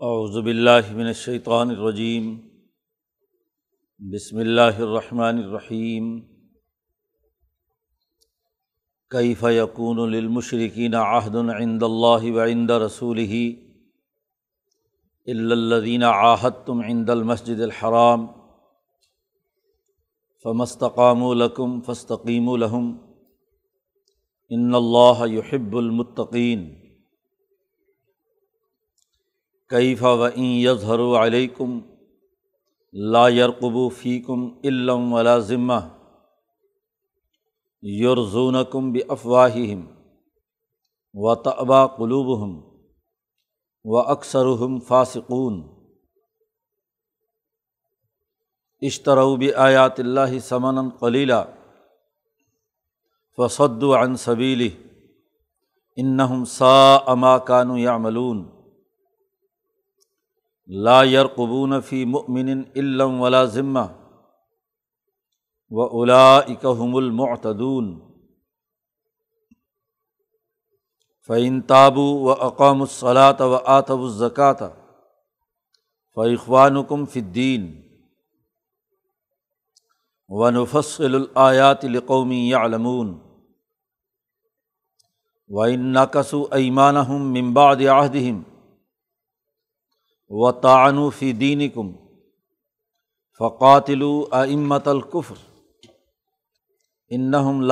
اعوذ باللہ من الشیطان الرجیم۔ بسم اللہ الرحمن الرحیم۔ کیف یقون للمشرکین عہد عند اللہ وعند رسولہ الا الذین عاہدتم عند المسجد الحرام۔ فمستقاموا لکم فاستقیموا لهم ان اللہ یحب المتقین۔ کیف و این یظہر علیکم لا یرقبو فیکم علم ولا ذمہ یرزونکم بافواہہم و طبا قلوبہم و اکثرہم فاسقون اشتروا بآیات اللہ ثمنا قلیلا فصدوا عن سبیلہ انہم لا یرقبون فی مؤمن علم ولا ذمہ و الاکہم المعتدون فعن تابو و اقام الصلاۃ و آتب الزکۃ فعقوان فدین و نفصل الآیات لقومی یعلمون و ان نقص ایمان ممباد عہدہم و فی دین کم فقاتل امت القفر انہم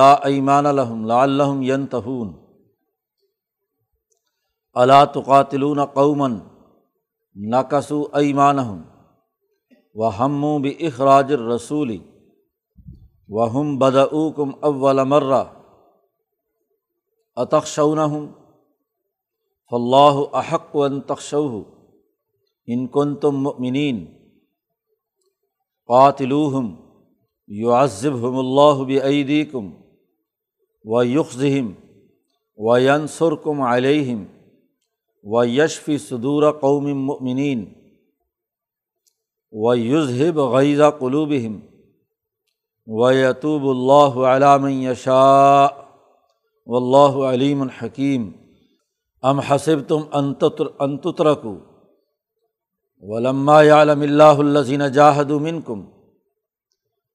ان کن تم مؤمنین قاتلوہم یعذبہم اللہ بعیدی کم و یخذہم و ینسر کم علیہم و یشفی صدور قوم مؤمنین و یذہب غیضہ قلوبہم و یتوب اللہ علام یشاء و اللہ علیم الحکیم ام حسب تم انتترکو ولما عالم اللہ الزین جاہد من کم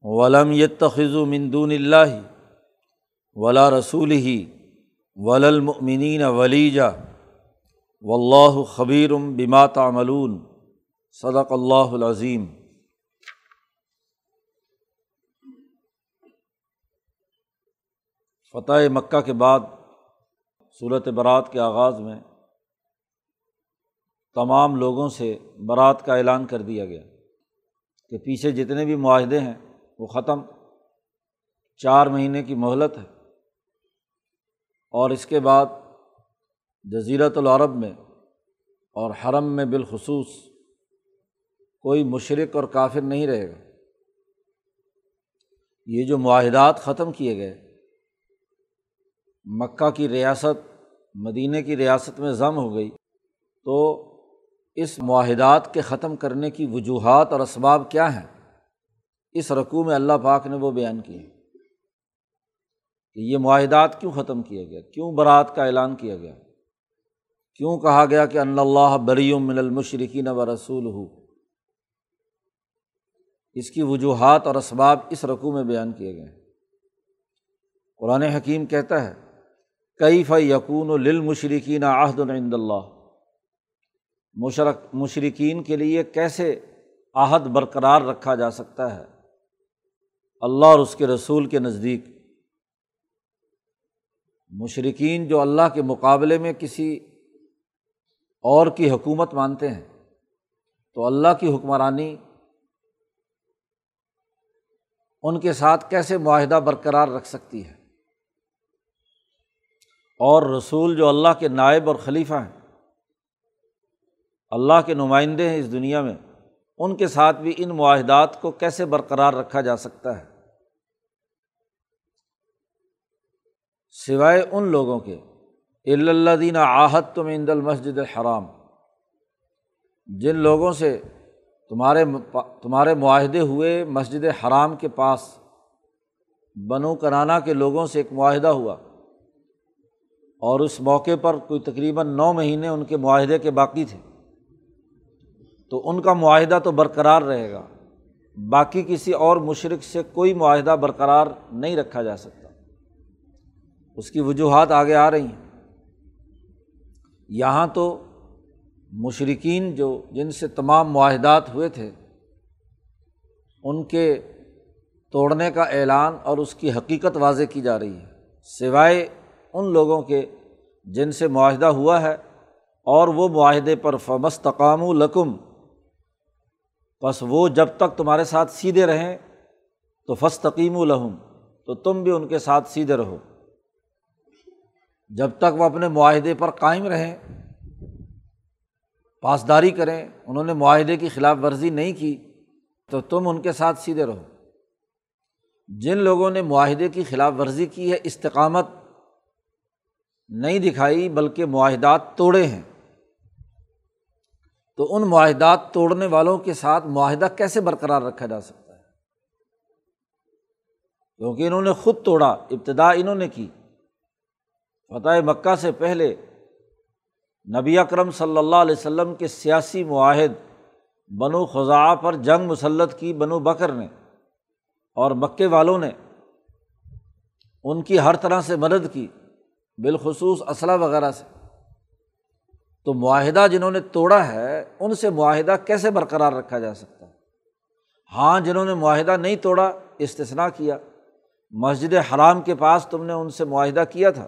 ولم یتخذ مندون اللہ ولا رسول ہی ولمنین ولیجا و اللہ خبیرم بما تعملون صدق اللہ العظیم فتح مکہ کے بعد صورت برات کے آغاز میں تمام لوگوں سے برات کا اعلان کر دیا گیا کہ پیچھے جتنے بھی معاہدے ہیں، وہ ختم۔ چار مہینے کی مہلت ہے۔ اور اس کے بعد جزیرت العرب میں اور حرم میں بالخصوص کوئی مشرق اور کافر نہیں رہے گا۔ یہ جو معاہدات ختم کیے گئے، مکہ کی ریاست، مدینہ کی ریاست میں ضم ہو گئی، تو اس معاہدات کے ختم کرنے کی وجوہات اور اسباب کیا ہیں؟ اس رقوع میں اللہ پاک نے وہ بیان کیے کہ یہ معاہدات کیوں ختم کیا گیا کیوں برات کا اعلان کیا گیا؟ کیوں کہا گیا کہ اللہ بری من المشرقین و رسول ہو اس کی وجوہات اور اسباب اس رقوع میں بیان کیے گئے ہیں۔ قرآن حکیم کہتا ہے کئی ف یقون و للمشرقین عہد العند اللہ؟ مشرق مشرقین کے لیے کیسے عہد برقرار رکھا جا سکتا ہے؟ اللہ اور اس کے رسول کے نزدیک۔ مشرقین جو اللہ کے مقابلے میں کسی اور کی حکومت مانتے ہیں، تو اللہ کی حکمرانی ان کے ساتھ کیسے معاہدہ برقرار رکھ سکتی ہے؟ اور رسول جو اللہ کے نائب اور خلیفہ ہیں اللہ کے نمائندے ہیں اس دنیا میں، ان کے ساتھ بھی ان معاہدات کو کیسے برقرار رکھا جا سکتا ہے؟ سوائے ان لوگوں کے اللہ دین آحت تم عند المسجد الحرام۔ جن لوگوں سے تمہارے تمہارے معاہدے ہوئے مسجد حرام کے پاس، بنو کرانا کے لوگوں سے ایک معاہدہ ہوا۔ اور اس موقع پر کوئی تقریباً نو مہینے ان کے معاہدے کے باقی تھے۔ تو ان کا معاہدہ تو برقرار رہے گا۔ باقی کسی اور مشرق سے کوئی معاہدہ برقرار نہیں رکھا جا سکتا۔ اس کی وجوہات آگے آ رہی ہیں۔ یہاں تو مشرقین جو جن سے تمام معاہدات ہوئے تھے، ان کے توڑنے کا اعلان اور اس کی حقیقت واضح کی جا رہی ہے۔ سوائے ان لوگوں کے جن سے معاہدہ ہوا ہے اور وہ معاہدے پر فمستقام و لکم بس وہ جب تک تمہارے ساتھ سیدھے رہیں، تو فستقیم و لہم، تو تم بھی ان کے ساتھ سیدھے رہو۔ جب تک وہ اپنے معاہدے پر قائم رہیں، پاسداری کریں، انہوں نے معاہدے کی خلاف ورزی نہیں کی، تو تم ان کے ساتھ سیدھے رہو۔ جن لوگوں نے معاہدے کی خلاف ورزی کی ہے، استقامت نہیں دکھائی، بلکہ معاہدات توڑے ہیں۔ تو ان معاہدات توڑنے والوں کے ساتھ معاہدہ کیسے برقرار رکھا جا سکتا ہے؟ کیونکہ انہوں نے خود توڑا، ابتدا انہوں نے کی۔ فتح مکہ سے پہلے نبی اکرم صلی اللہ علیہ وسلم کے سیاسی معاہد بنو خزاں پر جنگ مسلط کی بنو بکر نے اور مکے والوں نے ان کی ہر طرح سے مدد کی، بالخصوص اسلحہ وغیرہ سے۔ تو معاہدہ جنہوں نے توڑا ہے، ان سے معاہدہ کیسے برقرار رکھا جا سکتا ہے؟ ہاں جنہوں نے معاہدہ نہیں توڑا استثنا کیا۔ مسجد حرام کے پاس تم نے ان سے معاہدہ کیا تھا۔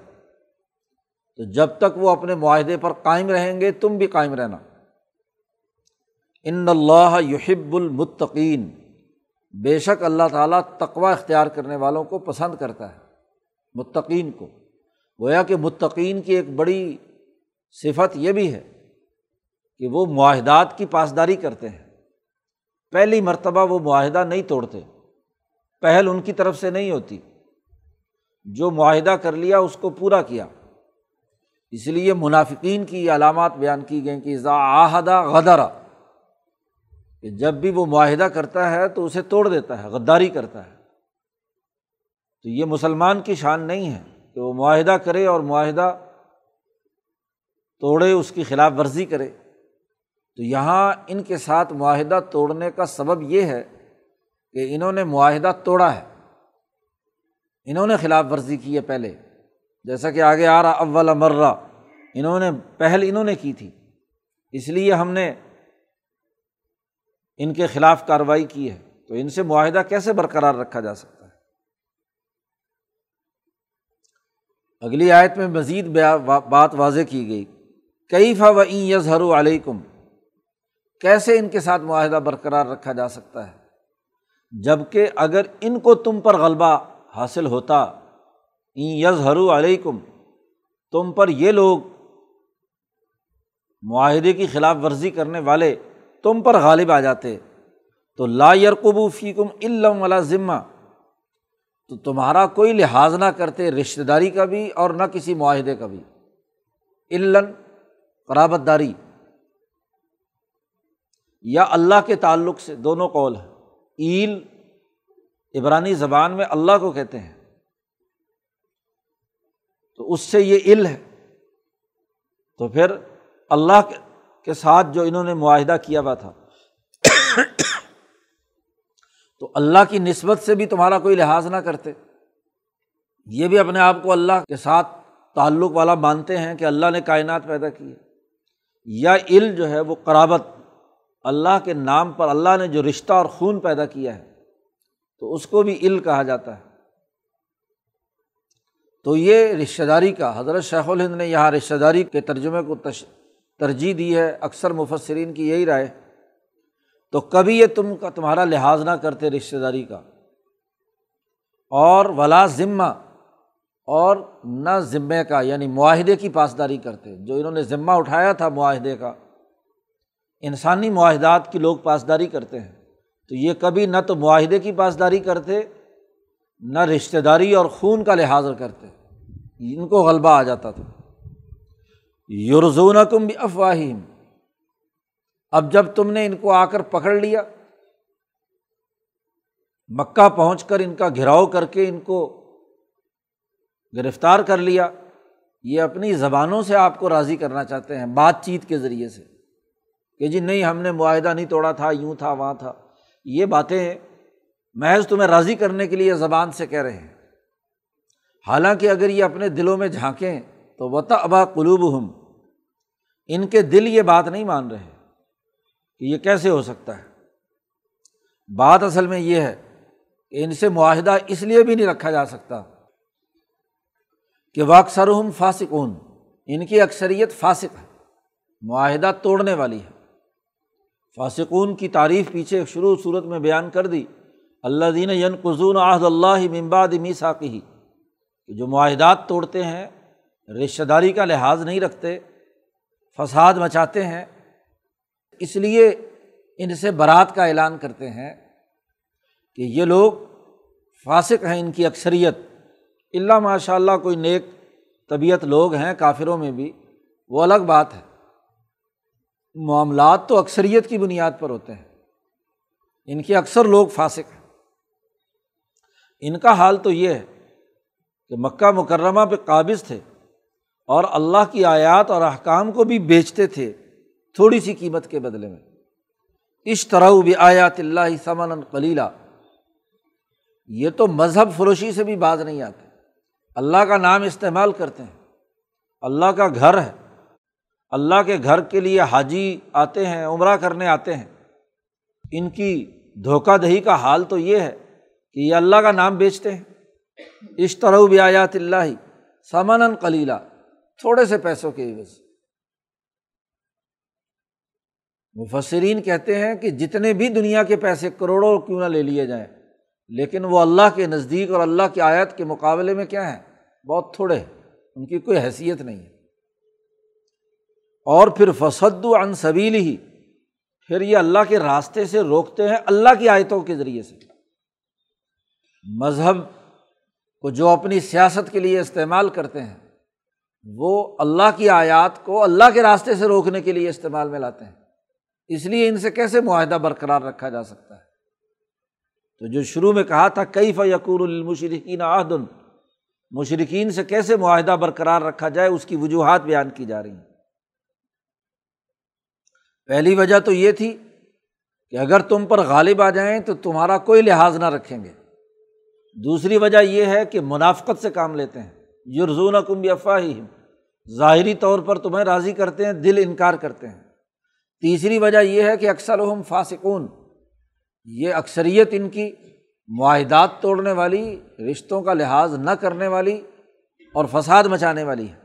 تو جب تک وہ اپنے معاہدے پر قائم رہیں گے، تم بھی قائم رہنا۔ ان اللہ یحب المطقین بے شک اللہ تعالیٰ تقوا اختیار کرنے والوں کو پسند کرتا ہے، متقین کو۔ گویا کہ متقین کی ایک بڑی صفت یہ بھی ہے کہ وہ معاہدات کی پاسداری کرتے ہیں۔ پہلی مرتبہ وہ معاہدہ نہیں توڑتے، پہل ان کی طرف سے نہیں ہوتی۔ جو معاہدہ کر لیا، اس کو پورا کیا۔ اس لیے منافقین کی علامات بیان کی گئیں کہ آہدہ غدرا، کہ جب بھی وہ معاہدہ کرتا ہے تو اسے توڑ دیتا ہے، غداری کرتا ہے۔ تو یہ مسلمان کی شان نہیں ہے کہ وہ معاہدہ کرے اور معاہدہ توڑے، اس کی خلاف ورزی کرے۔ تو یہاں ان کے ساتھ معاہدہ توڑنے کا سبب یہ ہے کہ انہوں نے معاہدہ توڑا ہے۔ انہوں نے خلاف ورزی کی ہے پہلے۔ جیسا کہ آگے آ رہا، اول مرہ۔ انہوں نے، پہل انہوں نے کی تھی۔ اس لیے ہم نے ان کے خلاف کارروائی کی ہے۔ تو ان سے معاہدہ کیسے برقرار رکھا جا سکتا ہے؟ اگلی آیت میں مزید بات واضح کی گئی۔ کئی فا و یظہر علیکم؟ کیسے ان کے ساتھ معاہدہ برقرار رکھا جا سکتا ہے؟ جبکہ اگر ان کو تم پر غلبہ حاصل ہوتا این یظہر علیکم، تم پر یہ لوگ معاہدے کی خلاف ورزی کرنے والے تم پر غالب آ جاتے، تو لا یرقبو فیکم علم والا ذمہ۔ تو تمہارا کوئی لحاظ نہ کرتے رشتہ داری کا بھی اور نہ کسی معاہدے کا بھی علن قرابت داری یا اللہ کے تعلق سے دونوں قول ہیں۔ ایل عبرانی زبان میں اللہ کو کہتے ہیں۔ تو اس سے یہ عل ہے۔ تو پھر اللہ کے ساتھ جو انہوں نے معاہدہ کیا ہوا تھا۔ تو اللہ کی نسبت سے بھی تمہارا کوئی لحاظ نہ کرتے۔ یہ بھی اپنے آپ کو اللہ کے ساتھ تعلق والا مانتے ہیں کہ اللہ نے کائنات پیدا کی ہے۔ یا عل جو ہے وہ قرابت، اللہ کے نام پر اللہ نے جو رشتہ اور خون پیدا کیا ہے، تو اس کو بھی عل کہا جاتا ہے۔ تو یہ رشتہ داری کا، حضرت شیخ الہند نے یہاں رشتہ داری کے ترجمے کو تش، ترجیح دی ہے، اکثر مفسرین کی یہی رائے۔ تو کبھی یہ تم کا، تمہارا لحاظ نہ کرتے رشتہ داری کا۔ اور ولا ذمہ اور نہ ذمے کا یعنی معاہدے کی پاسداری کرتے جو انہوں نے ذمہ اٹھایا تھا معاہدے کا، انسانی معاہدات کی لوگ پاسداری کرتے ہیں۔ تو یہ کبھی نہ تو معاہدے کی پاسداری کرتے، نہ رشتہ داری اور خون کا لحاظ کرتے۔ ان کو غلبہ آ جاتا تھا۔ یورزون کم بھی افواہم اب جب تم نے ان کو آ کر پکڑ لیا، مکہ پہنچ کر ان کا گھیراؤ کر کے ان کو گرفتار کر لیا، یہ اپنی زبانوں سے آپ کو راضی کرنا چاہتے ہیں، بات چیت کے ذریعے سے۔ کہ جی نہیں، ہم نے معاہدہ نہیں توڑا تھا، یوں تھا، وہاں تھا۔ یہ باتیں محض تمہیں راضی کرنے کے لیے زبان سے کہہ رہے ہیں۔ حالانکہ اگر یہ اپنے دلوں میں جھانکیں تو وطا ابا قلوب ہم ان کے دل یہ بات نہیں مان رہے کہ یہ کیسے ہو سکتا ہے۔ بات اصل میں یہ ہے کہ ان سے معاہدہ اس لیے بھی نہیں رکھا جا سکتا کہ واکثر فاسقون، ان کی اکثریت فاسق ہے، معاہدہ توڑنے والی ہے۔ فاسقون کی تعریف پیچھے شروع صورت میں بیان کر دی اللہ دین ین قزون عہد اللہ ممباد میساکی کہ جو معاہدات توڑتے ہیں رشتہ داری کا لحاظ نہیں رکھتے، فساد مچاتے ہیں، اس لیے ان سے برات کا اعلان کرتے ہیں کہ یہ لوگ فاسق ہیں، ان کی اکثریت۔ اللہ ماشاء اللہ کوئی نیک طبیعت لوگ ہیں کافروں میں بھی، وہ الگ بات ہے۔ معاملات تو اکثریت کی بنیاد پر ہوتے ہیں۔ ان کے اکثر لوگ فاسق ہیں۔ ان کا حال تو یہ ہے کہ مکہ مکرمہ پہ قابض تھے اور اللہ کی آیات اور احکام کو بھی بیچتے تھے تھوڑی سی قیمت کے بدلے میں۔ اس طرح بھی آیات اللہ سمن کلیلہ یہ تو مذہب فروشی سے بھی باز نہیں آتے اللہ کا نام استعمال کرتے ہیں۔ اللہ کا گھر ہے۔ اللہ کے گھر کے لیے حاجی آتے ہیں، عمرہ کرنے آتے ہیں۔ ان کی دھوکہ دہی کا حال تو یہ ہے کہ یہ اللہ کا نام بیچتے ہیں۔ اس طرح بھی آیات اللہ سمن کلیلہ تھوڑے سے پیسوں کے عوض۔ مفسرین کہتے ہیں کہ جتنے بھی دنیا کے پیسے کروڑوں کیوں نہ لے لیے جائیں۔ لیکن وہ اللہ کے نزدیک اور اللہ کی آیت کے مقابلے میں کیا ہے بہت تھوڑے ہیں، ان کی کوئی حیثیت نہیں ہے۔ اور پھر فسد و انصبیل ہی پھر یہ اللہ کے راستے سے روکتے ہیں اللہ کی آیتوں کے ذریعے سے۔ مذہب کو جو اپنی سیاست کے لیے استعمال کرتے ہیں، وہ اللہ کی آیات کو اللہ کے راستے سے روکنے کے لیے استعمال میں لاتے ہیں۔ اس لیے ان سے کیسے معاہدہ برقرار رکھا جا سکتا ہے؟ تو جو شروع میں کہا تھا کئی فیقور المشرقین عہدن مشرقین سے کیسے معاہدہ برقرار رکھا جائے؟ اس کی وجوہات بیان کی جا رہی ہیں۔ پہلی وجہ تو یہ تھی کہ اگر تم پر غالب آ جائیں تو تمہارا کوئی لحاظ نہ رکھیں گے۔ دوسری وجہ یہ ہے کہ منافقت سے کام لیتے ہیں۔ یرزون کم افواہ ظاہری طور پر تمہیں راضی کرتے ہیں، دل انکار کرتے ہیں۔ تیسری وجہ یہ ہے کہ اکثر ہم فاسکون یہ اکثریت ان کی معاہدات توڑنے والی، رشتوں کا لحاظ نہ کرنے والی اور فساد مچانے والی ہے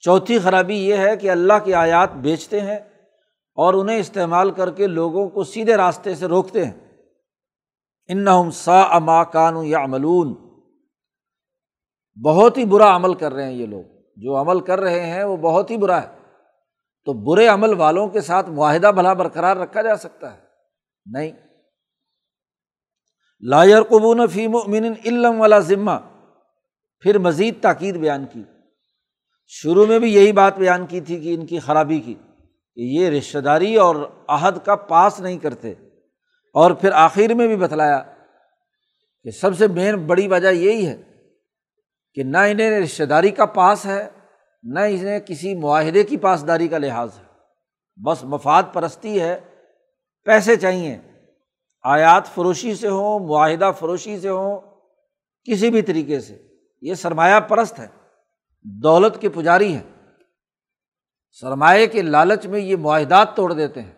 چوتھی خرابی یہ ہے کہ اللہ کی آیات بیچتے ہیں اور انہیں استعمال کر کے لوگوں کو سیدھے راستے سے روکتے ہیں۔ ان نہ سا اما کان یا عملون بہت ہی برا عمل کر رہے ہیں یہ لوگ۔ جو عمل کر رہے ہیں وہ بہت ہی برا ہے۔ تو برے عمل والوں کے ساتھ معاہدہ بھلا برقرار رکھا جا سکتا ہے۔ نہیں۔ لائر قبون فیم امن علم والا ذمہ۔ پھر مزید تاکید بیان کی۔ شروع میں بھی یہی بات بیان کی تھی کہ ان کی خرابی کی، کہ یہ رشتہ داری اور عہد کا پاس نہیں کرتے۔ اور پھر آخر میں بھی بتلایا کہ سب سے مین بڑی وجہ یہی ہے کہ نہ انہیں رشتہ داری کا پاس ہے، نہ انہیں کسی معاہدے کی پاسداری کا لحاظ ہے۔ بس مفاد پرستی ہے، پیسے چاہیے۔ آیات فروشی سے ہوں، معاہدہ فروشی سے ہوں، کسی بھی طریقے سے، یہ سرمایہ پرست ہے، دولت کے پجاری ہیں۔ سرمایہ کے لالچ میں یہ معاہدات توڑ دیتے ہیں۔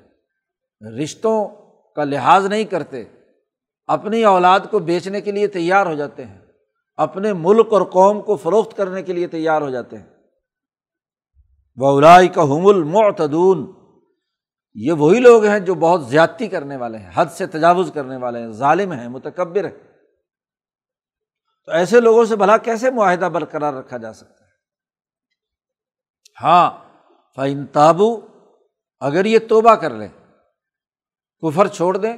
رشتوں کا لحاظ نہیں کرتے، اپنی اولاد کو بیچنے کے لیے تیار ہو جاتے ہیں۔ اپنے ملک اور قوم کو فروخت کرنے کے لیے تیار ہو جاتے ہیں۔ بولائی کا حم المعتدون یہ وہی لوگ ہیں جو بہت زیادتی کرنے والے ہیں، حد سے تجاوز کرنے والے ہیں، ظالم ہیں، متکبر ہیں۔ تو ایسے لوگوں سے بھلا کیسے معاہدہ برقرار رکھا جا سکتا ہے؟ ہاں فعن تابو اگر یہ توبہ کر لیں، کفر چھوڑ دیں،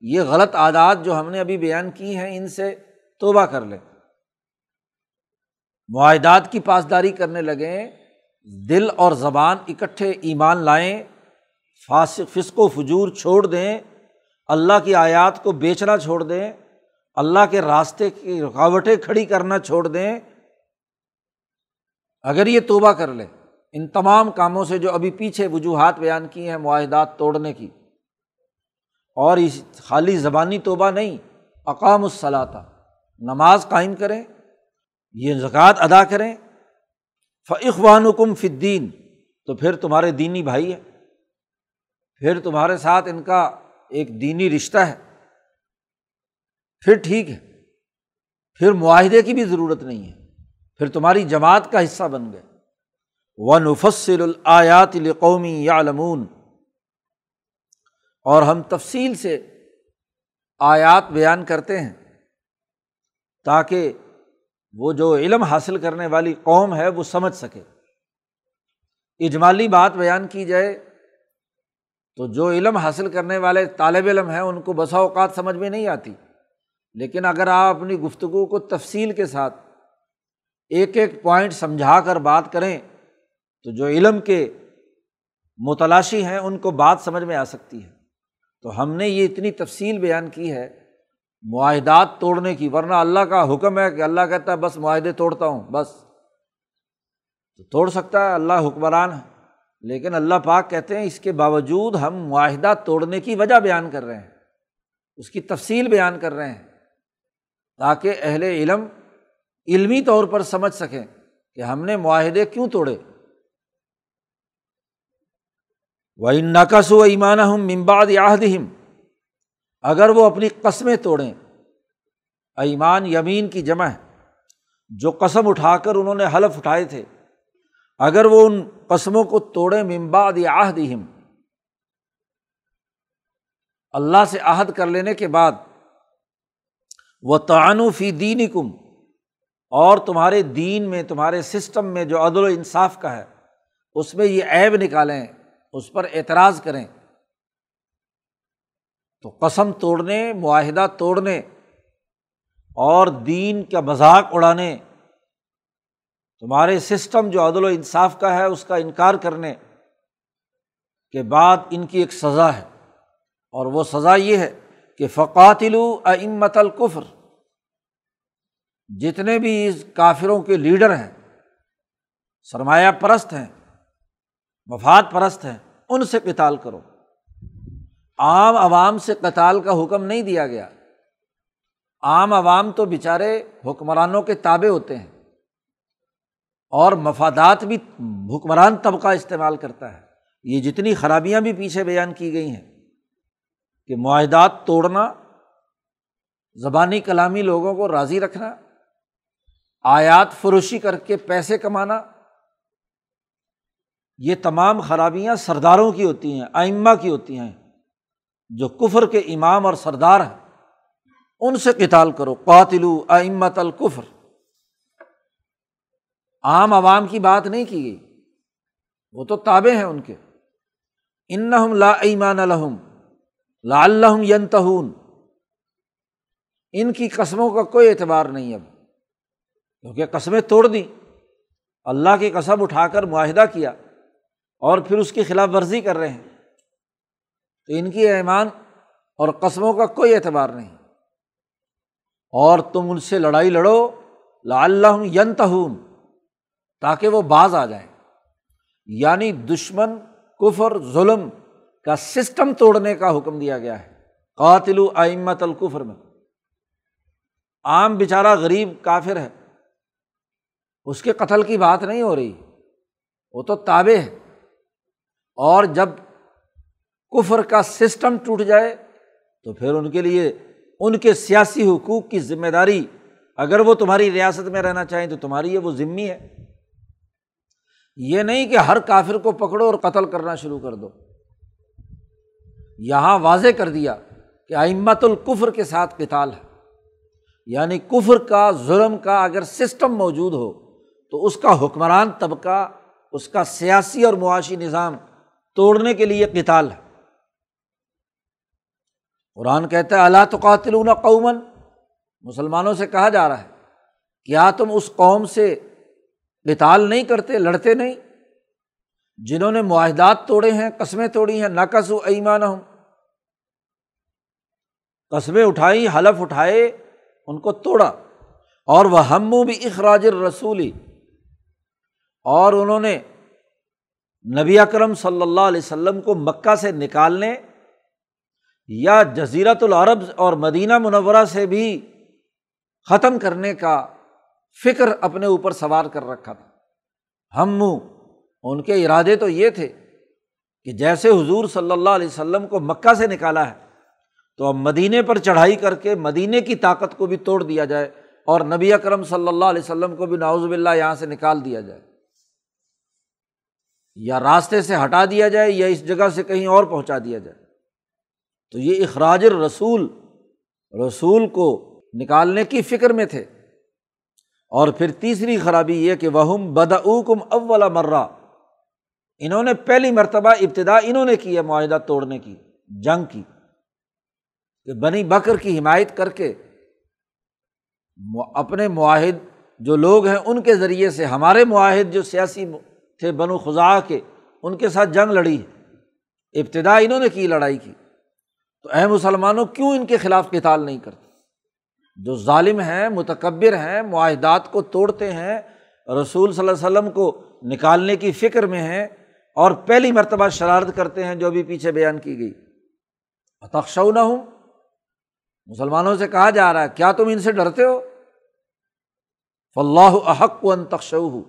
یہ غلط عادات جو ہم نے ابھی بیان کی ہیں، ان سے توبہ کر لیں۔ معاہدات کی پاسداری کرنے لگیں، دل اور زبان اکٹھے ایمان لائیں فاسق، فسق و فجور چھوڑ دیں، اللہ کی آیات کو بیچنا چھوڑ دیں، اللہ کے راستے کی رکاوٹیں کھڑی کرنا چھوڑ دیں۔ اگر یہ توبہ کر لے، ان تمام کاموں سے جو ابھی پیچھے وجوہات بیان کی ہیں معاہدات توڑنے کی۔ اور اس خالی زبانی توبہ نہیں، اقام الصلاطہ نماز قائم کریں، یہ زکوٰۃ ادا کریں۔ فعقوان کم فدین تو پھر تمہارے دینی بھائی ہے پھر تمہارے ساتھ ان کا ایک دینی رشتہ ہے۔ پھر ٹھیک ہے۔ پھر معاہدے کی بھی ضرورت نہیں ہے۔ پھر تمہاری جماعت کا حصہ بن گئے۔ و نفسر الیات القومی یا علمون اور ہم تفصیل سے آیات بیان کرتے ہیں تاکہ وہ جو علم حاصل کرنے والی قوم ہے وہ سمجھ سکے۔ اجمالی بات بیان کی جائے تو جو علم حاصل کرنے والے طالب علم ہیں، ان کو بسا اوقات سمجھ میں نہیں آتی۔ لیکن اگر آپ اپنی گفتگو کو تفصیل کے ساتھ ایک ایک پوائنٹ سمجھا کر بات کریں، تو جو علم کے متلاشی ہیں، ان کو بات سمجھ میں آ سکتی ہے۔ تو ہم نے یہ اتنی تفصیل بیان کی ہے معاہدات توڑنے کی، ورنہ اللہ کا حکم ہے کہ اللہ کہتا ہے، بس معاہدے توڑتا ہوں، بس۔ تو توڑ سکتا ہے، اللہ حکمران ہے۔ لیکن اللہ پاک کہتے ہیں اس کے باوجود ہم معاہدہ توڑنے کی وجہ بیان کر رہے ہیں، اس کی تفصیل بیان کر رہے ہیں تاکہ اہل علم علمی طور پر سمجھ سکیں کہ ہم نے معاہدے کیوں توڑے۔ وہ نقص و ایمان ہم ممباد یادہم اگر وہ اپنی قسمیں توڑیں۔ ایمان یمین کی جمع ہے، جو قسم اٹھا کر انہوں نے حلف اٹھائے تھے۔ اگر وہ ان قسموں کو توڑیں ممباد آہدہم اللہ سے عہد کر لینے کے بعد وہ فی دین کم اور تمہارے دین میں، تمہارے سسٹم میں جو عدل و انصاف کا ہے، اس میں یہ عیب نکالیں، اس پر اعتراض کریں۔ تو قسم توڑنے، معاہدہ توڑنے، اور دین کا مذاق اڑانے تمہارے سسٹم جو عدل و انصاف کا ہے، اس کا انکار کرنے کے بعد ان کی ایک سزا ہے۔ اور وہ سزا یہ ہے کہ فقاتلو امت القفر جتنے بھی اس کافروں کے لیڈر ہیں، سرمایہ پرست ہیں، مفاد پرست ہیں، ان سے قتال کرو۔ عام عوام سے قتال کا حکم نہیں دیا گیا۔ عام عوام تو بیچارے حکمرانوں کے تابے ہوتے ہیں۔ اور مفادات بھی حکمران طبقہ استعمال کرتا ہے۔ یہ جتنی خرابیاں بھی پیچھے بیان کی گئی ہیں کہ معاہدات توڑنا، زبانی کلامی لوگوں کو راضی رکھنا، آیات فروشی کر کے پیسے کمانا، یہ تمام خرابیاں سرداروں کی ہوتی ہیں آئمہ کی ہوتی ہیں، جو کفر کے امام اور سردار ہیں، ان سے کتال کرو، قاتلو امت القفر عام عوام کی بات نہیں کی گئی۔ وہ تو تابے ہیں ان کے۔ ان تاکہ وہ باز آ جائیں۔ یعنی دشمن، کفر، ظلم کا سسٹم توڑنے کا حکم دیا گیا ہے۔ قاتل آئمت القفر میں۔ عام بیچارہ غریب کافر ہے۔ اس کے قتل کی بات نہیں ہو رہی۔ وہ تو تابے ہے۔ اور جب کفر کا سسٹم ٹوٹ جائے، تو پھر ان کے لیے، ان کے سیاسی حقوق کی ذمہ داری، اگر وہ تمہاری ریاست میں رہنا چاہیں تو تمہاری یہ وہ ذمہ ہے۔ یہ نہیں کہ ہر کافر کو پکڑو اور قتل کرنا شروع کر دو۔ یہاں واضح کر دیا کہ امت القفر کے ساتھ کتال ہے۔ یعنی کفر کا، ظلم کا اگر سسٹم موجود ہو تو اس کا حکمران طبقہ، اس کا سیاسی اور معاشی نظام توڑنے کے لیے کتال ہے۔ قرآن کہتا ہے اللہ تو قاتل قومن مسلمانوں سے کہا جا رہا ہے کیا تم اس قوم سے کتال نہیں کرتے، لڑتے نہیں۔ جنہوں نے معاہدات توڑے ہیں، قسمیں توڑی ہیں نقص و ایمان ہوں قصبیں اٹھائی، حلف اٹھائے، ان کو توڑا۔ اور وہ ہم بھی اخراج رسولی اور انہوں نے نبی اکرم صلی اللہ علیہ وسلم کو مکہ سے نکالنے یا جزیرت العرب اور مدینہ منورہ سے بھی ختم کرنے کا فکر اپنے اوپر سوار کر رکھا تھا۔ ہم منہ، ان کے ارادے تو یہ تھے کہ جیسے حضور صلی اللہ علیہ وسلم کو مکہ سے نکالا ہے، تو اب مدینے پر چڑھائی کر کے مدینے کی طاقت کو بھی توڑ دیا جائے اور نبی اکرم صلی اللہ علیہ وسلم کو بھی ناوز باللہ یہاں سے نکال دیا جائے۔ یا راستے سے ہٹا دیا جائے یا اس جگہ سے کہیں اور پہنچا دیا جائے۔ تو یہ اخراج رسول رسول کو نکالنے کی فکر میں تھے۔ اور پھر تیسری خرابی یہ کہ وہ بدعکم اول مرہ انہوں نے پہلی مرتبہ ابتدا انہوں نے کی ہے، معاہدہ توڑنے کی، جنگ کی۔ کہ بنی بکر کی حمایت کر کے اپنے معاہد جو لوگ ہیں، ان کے ذریعے سے ہمارے معاہد جو سیاسی تھے بنو خزا کے، ان کے ساتھ جنگ لڑی ہے۔ ابتدا انہوں نے کی، لڑائی کی۔ تو اے مسلمانوں، کیوں ان کے خلاف کتال نہیں کرتے؟ جو ظالم ہیں، متکبر ہیں، معاہدات کو توڑتے ہیں، رسول صلی اللہ علیہ وسلم کو نکالنے کی فکر میں ہیں اور پہلی مرتبہ شرارت کرتے ہیں جو بھی پیچھے بیان کی گئی۔ تخشو نہ ہوں مسلمانوں سے کہا جا رہا ہے، کیا تم ان سے ڈرتے ہو؟ فلاح احق و تخشو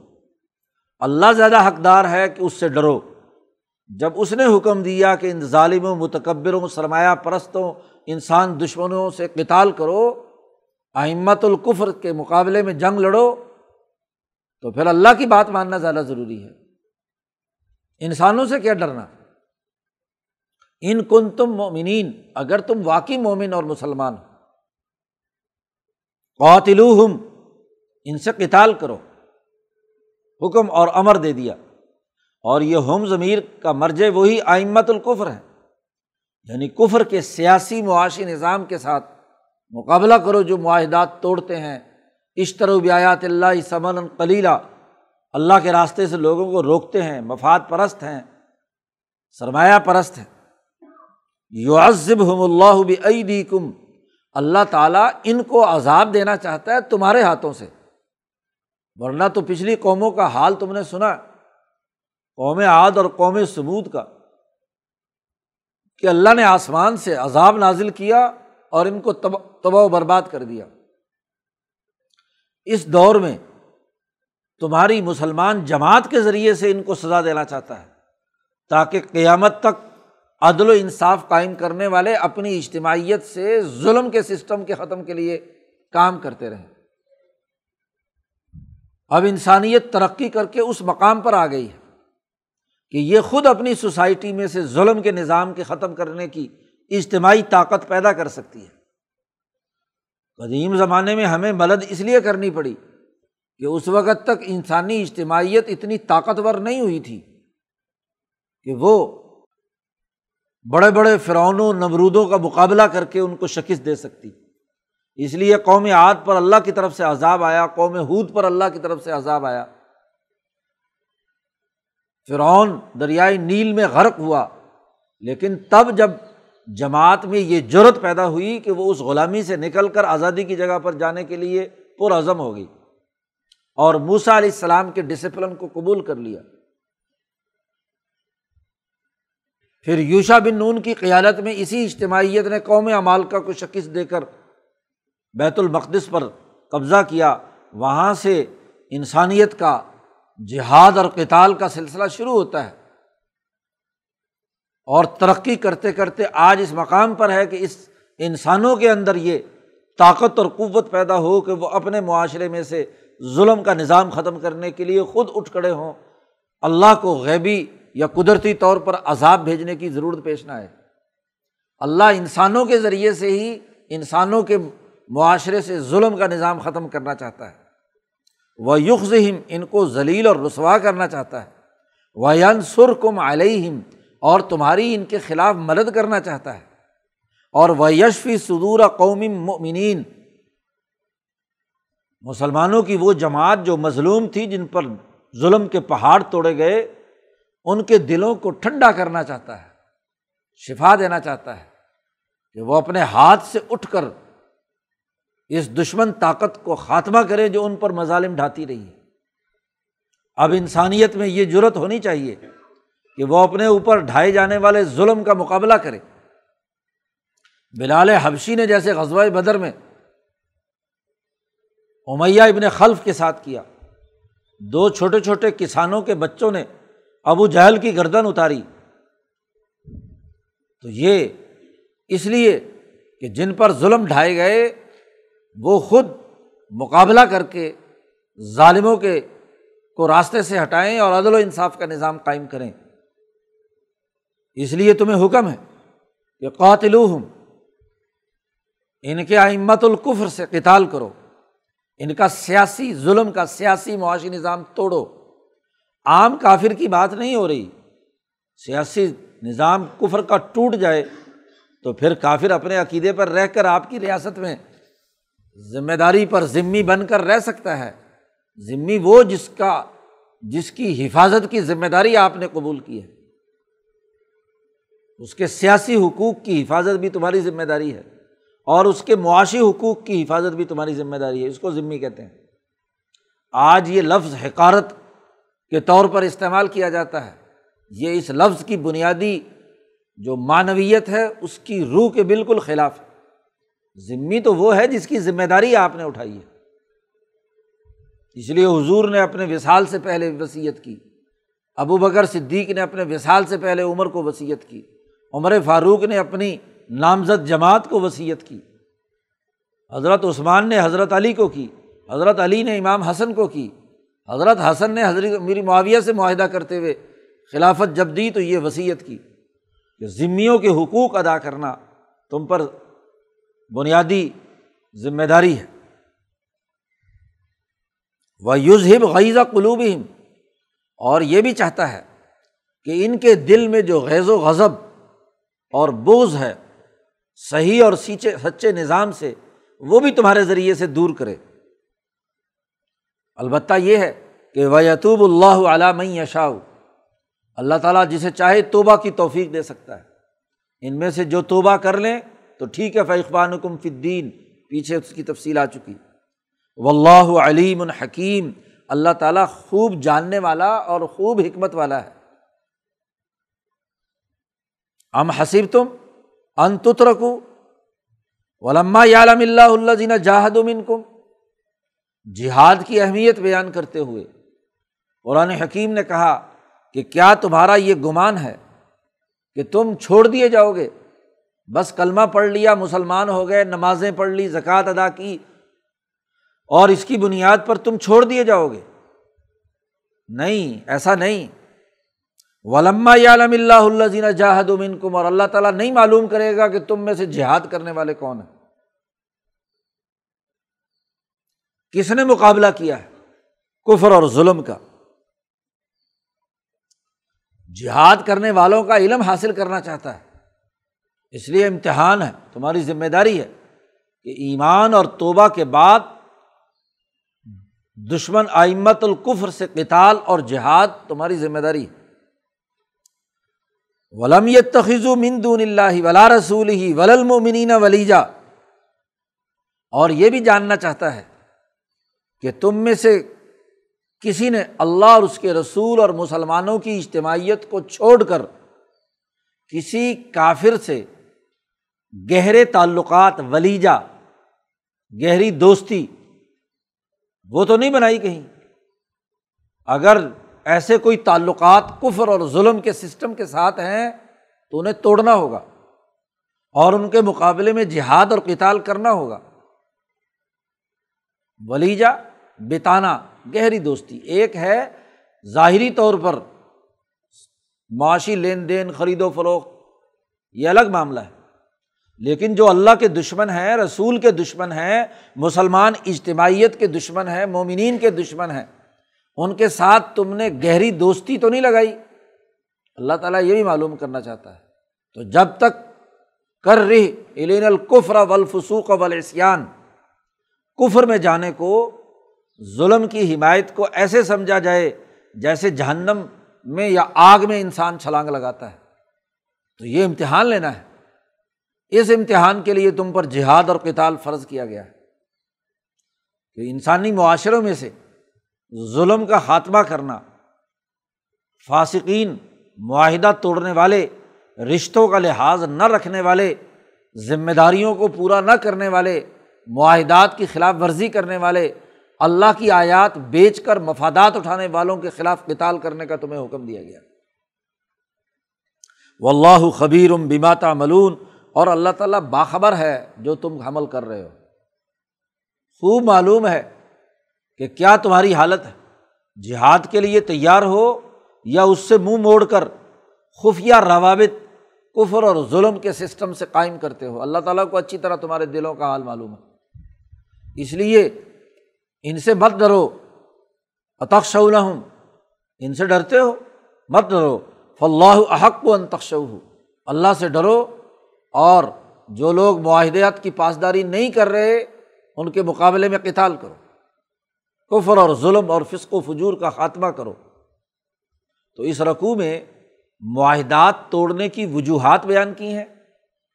اللہ زیادہ حقدار ہے کہ اس سے ڈرو۔ جب اس نے حکم دیا کہ ان ظالموں، متکبروں، سرمایہ پرستوں، انسان دشمنوں سے قتال کرو احمت القفر کے مقابلے میں جنگ لڑو تو پھر اللہ کی بات ماننا زیادہ ضروری ہے۔ انسانوں سے کیا ڈرنا؟ ان کن تم مومنین اگر تم واقعی مومن اور مسلمان قاتلو ہم ان سے قتال کرو، حکم اور امر دے دیا۔ اور یہ ہم ضمیر کا مرجے وہی آئمت القفر ہے یعنی کفر کے سیاسی معاشی نظام کے ساتھ مقابلہ کرو جو معاہدات توڑتے ہیں۔ اشتر و بیات اللہ سمن کلیلہ اللہ کے راستے سے لوگوں کو روکتے ہیں، مفاد پرست ہیں، سرمایہ پرست ہیں۔ یو عزب ہم اللہ بھی کم اللہ تعالیٰ ان کو عذاب دینا چاہتا ہے تمہارے ہاتھوں سے۔ ورنہ تو پچھلی قوموں کا حال تم نے سنا، قوم عاد اور قوم سمود کا، کہ اللہ نے آسمان سے عذاب نازل کیا اور ان کو تباہ و برباد کر دیا۔ اس دور میں تمہاری مسلمان جماعت کے ذریعے سے ان کو سزا دینا چاہتا ہے، تاکہ قیامت تک عدل و انصاف قائم کرنے والے اپنی اجتماعیت سے ظلم کے سسٹم کے ختم کے لیے کام کرتے رہیں۔ اب انسانیت ترقی کر کے اس مقام پر آ گئی ہے کہ یہ خود اپنی سوسائٹی میں سے ظلم کے نظام کے ختم کرنے کی اجتماعی طاقت پیدا کر سکتی ہے۔ قدیم زمانے میں ہمیں مدد اس لیے کرنی پڑی کہ اس وقت تک انسانی اجتماعیت اتنی طاقتور نہیں ہوئی تھی کہ وہ بڑے بڑے فرعونوں، نمرودوں کا مقابلہ کر کے ان کو شکست دے سکتی۔ اس لیے قوم عاد پر اللہ کی طرف سے عذاب آیا، قوم ہود پر اللہ کی طرف سے عذاب آیا۔ فرعون دریائے نیل میں غرق ہوا، لیکن تب جب جماعت میں یہ جرت پیدا ہوئی کہ وہ اس غلامی سے نکل کر آزادی کی جگہ پر جانے کے لیے پرعزم ہو گئی اور موسا علیہ السلام کے ڈسپلن کو قبول کر لیا۔ پھر یوشا بن نون کی قیادت میں اسی اجتماعیت نے قوم امالکا کو شکست دے کر بیت المقدس پر قبضہ کیا۔ وہاں سے انسانیت کا جہاد اور کتال کا سلسلہ شروع ہوتا ہے۔ اور ترقی کرتے کرتے آج اس مقام پر ہے کہ اس انسانوں کے اندر یہ طاقت اور قوت پیدا ہو کہ وہ اپنے معاشرے میں سے ظلم کا نظام ختم کرنے کے لیے خود اٹھ کھڑے ہوں۔ اللہ کو غیبی یا قدرتی طور پر عذاب بھیجنے کی ضرورت پیش نہ آئے۔ اللہ انسانوں کے ذریعے سے ہی انسانوں کے معاشرے سے ظلم کا نظام ختم کرنا چاہتا ہے۔ وہ یخم ان کو ذلیل اور رسوا کرنا چاہتا ہے۔ وہ ین سر کم علیہم اور تمہاری ان کے خلاف مدد کرنا چاہتا ہے۔ اور وہ یشفی صدور قومی مومنین مسلمانوں کی وہ جماعت جو مظلوم تھی جن پر ظلم کے پہاڑ توڑے گئے، ان کے دلوں کو ٹھنڈا کرنا چاہتا ہے، شفا دینا چاہتا ہے کہ وہ اپنے ہاتھ سے اٹھ کر اس دشمن طاقت کو خاتمہ کرے جو ان پر مظالم ڈھاتی رہی ہے۔ اب انسانیت میں یہ ضرورت ہونی چاہیے۔ کہ وہ اپنے اوپر ڈھائے جانے والے ظلم کا مقابلہ کرے۔ بلال حبشی نے جیسے غزوہ بدر میں امیہ ابن خلف کے ساتھ کیا۔ دو چھوٹے چھوٹے کسانوں کے بچوں نے ابو جہل کی گردن اتاری۔ تو یہ اس لیے کہ جن پر ظلم ڈھائے گئے، وہ خود مقابلہ کر کے ظالموں کے کو راستے سے ہٹائیں اور عدل و انصاف کا نظام قائم کریں۔ اس لیے تمہیں حکم ہے کہ قاتل ہوں ان کے امت القفر سے قتال کرو، ان کا سیاسی ظلم کا سیاسی معاشی نظام توڑو۔ عام کافر کی بات نہیں ہو رہی۔ سیاسی نظام کفر کا ٹوٹ جائے تو پھر کافر اپنے عقیدے پر رہ کر آپ کی ریاست میں ذمہ داری پر ذمی بن کر رہ سکتا ہے۔ ذمی وہ جس کا، جس کی حفاظت کی ذمہ داری آپ نے قبول کی ہے۔ اس کے سیاسی حقوق کی حفاظت بھی تمہاری ذمہ داری ہے اور اس کے معاشی حقوق کی حفاظت بھی تمہاری ذمہ داری ہے، اس کو ذمہ کہتے ہیں۔ آج یہ لفظ حکارت کے طور پر استعمال کیا جاتا ہے۔ یہ اس لفظ کی بنیادی جو معنویت ہے، اس کی روح کے بالکل خلاف ہے۔ ذمی تو وہ ہے جس کی ذمہ داری آپ نے اٹھائی ہے۔ اس لیے حضور نے اپنے وصال سے پہلے وصیت کی۔ ابو بکر صدیق نے اپنے وصال سے پہلے عمر کو وصیت کی۔ عمر فاروق نے اپنی نامزد جماعت کو وصیت کی۔ حضرت عثمان نے حضرت علی کو کی۔ حضرت علی نے امام حسن کو کی۔ حضرت حسن نے حضرت میری معاویہ سے معاہدہ کرتے ہوئے خلافت جب دی تو یہ وصیت کی کہ ذمیوں کے حقوق ادا کرنا تم پر بنیادی ذمہ داری ہے۔ وہ یوزب غیزہ قلوب اور یہ بھی چاہتا ہے کہ ان کے دل میں جو غیض و غضب اور بوز ہے صحیح اور سیچے سچے نظام سے، وہ بھی تمہارے ذریعے سے دور کرے۔ البتہ یہ ہے کہ وہ یتوب اللہ علام یشاء اللہ تعالیٰ جسے چاہے توبہ کی توفیق دے سکتا ہے۔ ان میں سے جو توبہ کر لیں تو ٹھیک ہے فیقبان کم فدین پیچھے اس کی تفصیل آ چکی۔ و اللہ علیم الحکیم اللہ تعالیٰ خوب جاننے والا اور خوب حکمت والا ہے۔ ام حسیب تم انت رکو ولما یالم اللہ اللہ جینا جاہد کم جہاد کی اہمیت بیان کرتے ہوئے قرآن حکیم نے کہا کہ کیا تمہارا یہ گمان ہے کہ تم چھوڑ دیے جاؤ گے؟ بس کلمہ پڑھ لیا، مسلمان ہو گئے، نمازیں پڑھ لی، زکوٰۃ ادا کی، اور اس کی بنیاد پر تم چھوڑ دیے جاؤ گے؟ نہیں، ایسا نہیں۔ ولما یالم اللہ اللہ زین جاہد امن کم اور اللہ تعالیٰ نہیں معلوم کرے گا کہ تم میں سے جہاد کرنے والے کون ہیں؟ کس نے مقابلہ کیا ہے؟ کفر اور ظلم کا۔ جہاد کرنے والوں کا علم حاصل کرنا چاہتا ہے۔ اس لیے امتحان ہے، تمہاری ذمہ داری ہے کہ ایمان اور توبہ کے بعد دشمن آئمت القفر سے قتال اور جہاد تمہاری ذمہ داری ہے۔ ولم تخذ مندون اللہ ولا رسول ہی ولمنین ولیجا اور یہ بھی جاننا چاہتا ہے کہ تم میں سے کسی نے اللہ اور اس کے رسول اور مسلمانوں کی اجتماعیت کو چھوڑ کر کسی کافر سے گہرے تعلقات ولیجا گہری دوستی، وہ تو نہیں بنائی کہیں۔ اگر ایسے کوئی تعلقات کفر اور ظلم کے سسٹم کے ساتھ ہیں، تو انہیں توڑنا ہوگا۔ اور ان کے مقابلے میں جہاد اور کتال کرنا ہوگا۔ ولیجا بتانا، گہری دوستی۔ ایک ہے ظاہری طور پر معاشی لین دین، خرید و فروخت، یہ الگ معاملہ ہے۔ لیکن جو اللہ کے دشمن ہیں، رسول کے دشمن ہیں، مسلمان اجتماعیت کے دشمن ہیں، مومنین کے دشمن ہیں ان کے ساتھ تم نے گہری دوستی تو نہیں لگائی۔ اللہ تعالیٰ یہ بھی معلوم کرنا چاہتا ہے۔ تو جب تک کر رہی علین القفر ولفسوق ولسیان کفر میں جانے کو، ظلم کی حمایت کو ایسے سمجھا جائے جیسے جہنم میں یا آگ میں انسان چھلانگ لگاتا ہے۔ تو یہ امتحان لینا ہے۔ اس امتحان کے لیے تم پر جہاد اور کتال فرض کیا گیا ہے۔ کہ انسانی معاشروں میں سے ظلم کا خاتمہ کرنا، فاسقین معاہدہ توڑنے والے، رشتوں کا لحاظ نہ رکھنے والے ذمہ داریوں کو پورا نہ کرنے والے، معاہدات کی خلاف ورزی کرنے والے، اللہ کی آیات بیچ کر مفادات اٹھانے والوں کے خلاف کتال کرنے کا تمہیں حکم دیا گیا۔ و اللہ خبیر بیماتا ملون اور اللہ تعالیٰ باخبر ہے جو تم حمل کر رہے ہو۔ خوب معلوم ہے کہ کیا تمہاری حالت ہے؟ جہاد کے لیے تیار ہو یا اس سے منہ موڑ کر خفیہ روابط، کفر اور ظلم کے سسٹم سے قائم کرتے ہو؟ اللہ تعالیٰ کو اچھی طرح تمہارے دلوں کا حال معلوم ہے۔ اس لیے ان سے مت ڈرو۔ اتخش ہوں ان سے ڈرتے ہو۔ مت ڈرو۔ فلاح احق و انتخش اللہ سے ڈرو۔ اور جو لوگ معاہدات کی پاسداری نہیں کر رہے، ان کے مقابلے میں قتال کرو۔ کفر اور ظلم اور فسق و فجور کا خاتمہ کرو۔ تو اس رقوع میں معاہدات توڑنے کی وجوہات بیان کی ہیں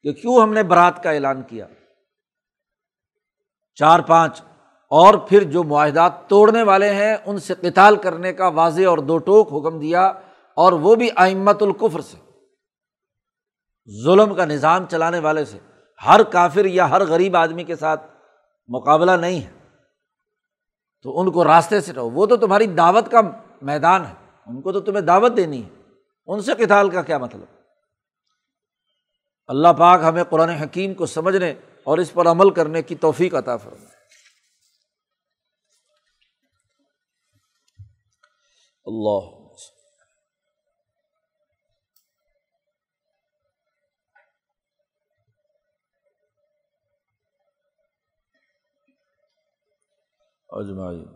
کہ کیوں ہم نے برات کا اعلان کیا۔ چار پانچ، اور پھر جو معاہدات توڑنے والے ہیں، ان سے قتال کرنے کا واضح اور دو ٹوک حکم دیا، اور وہ بھی آئمت القفر سے۔ ظلم کا نظام چلانے والے سے۔ ہر کافر یا ہر غریب آدمی کے ساتھ مقابلہ نہیں ہے۔ تو ان کو راستے سے رہو وہ تو تمہاری دعوت کا میدان ہے۔ ان کو تو تمہیں دعوت دینی ہے۔ ان سے کتال کا کیا مطلب؟ اللہ پاک ہمیں قرآن حکیم کو سمجھنے اور اس پر عمل کرنے کی توفیق عطا فرمائے۔ اللہ اجمائی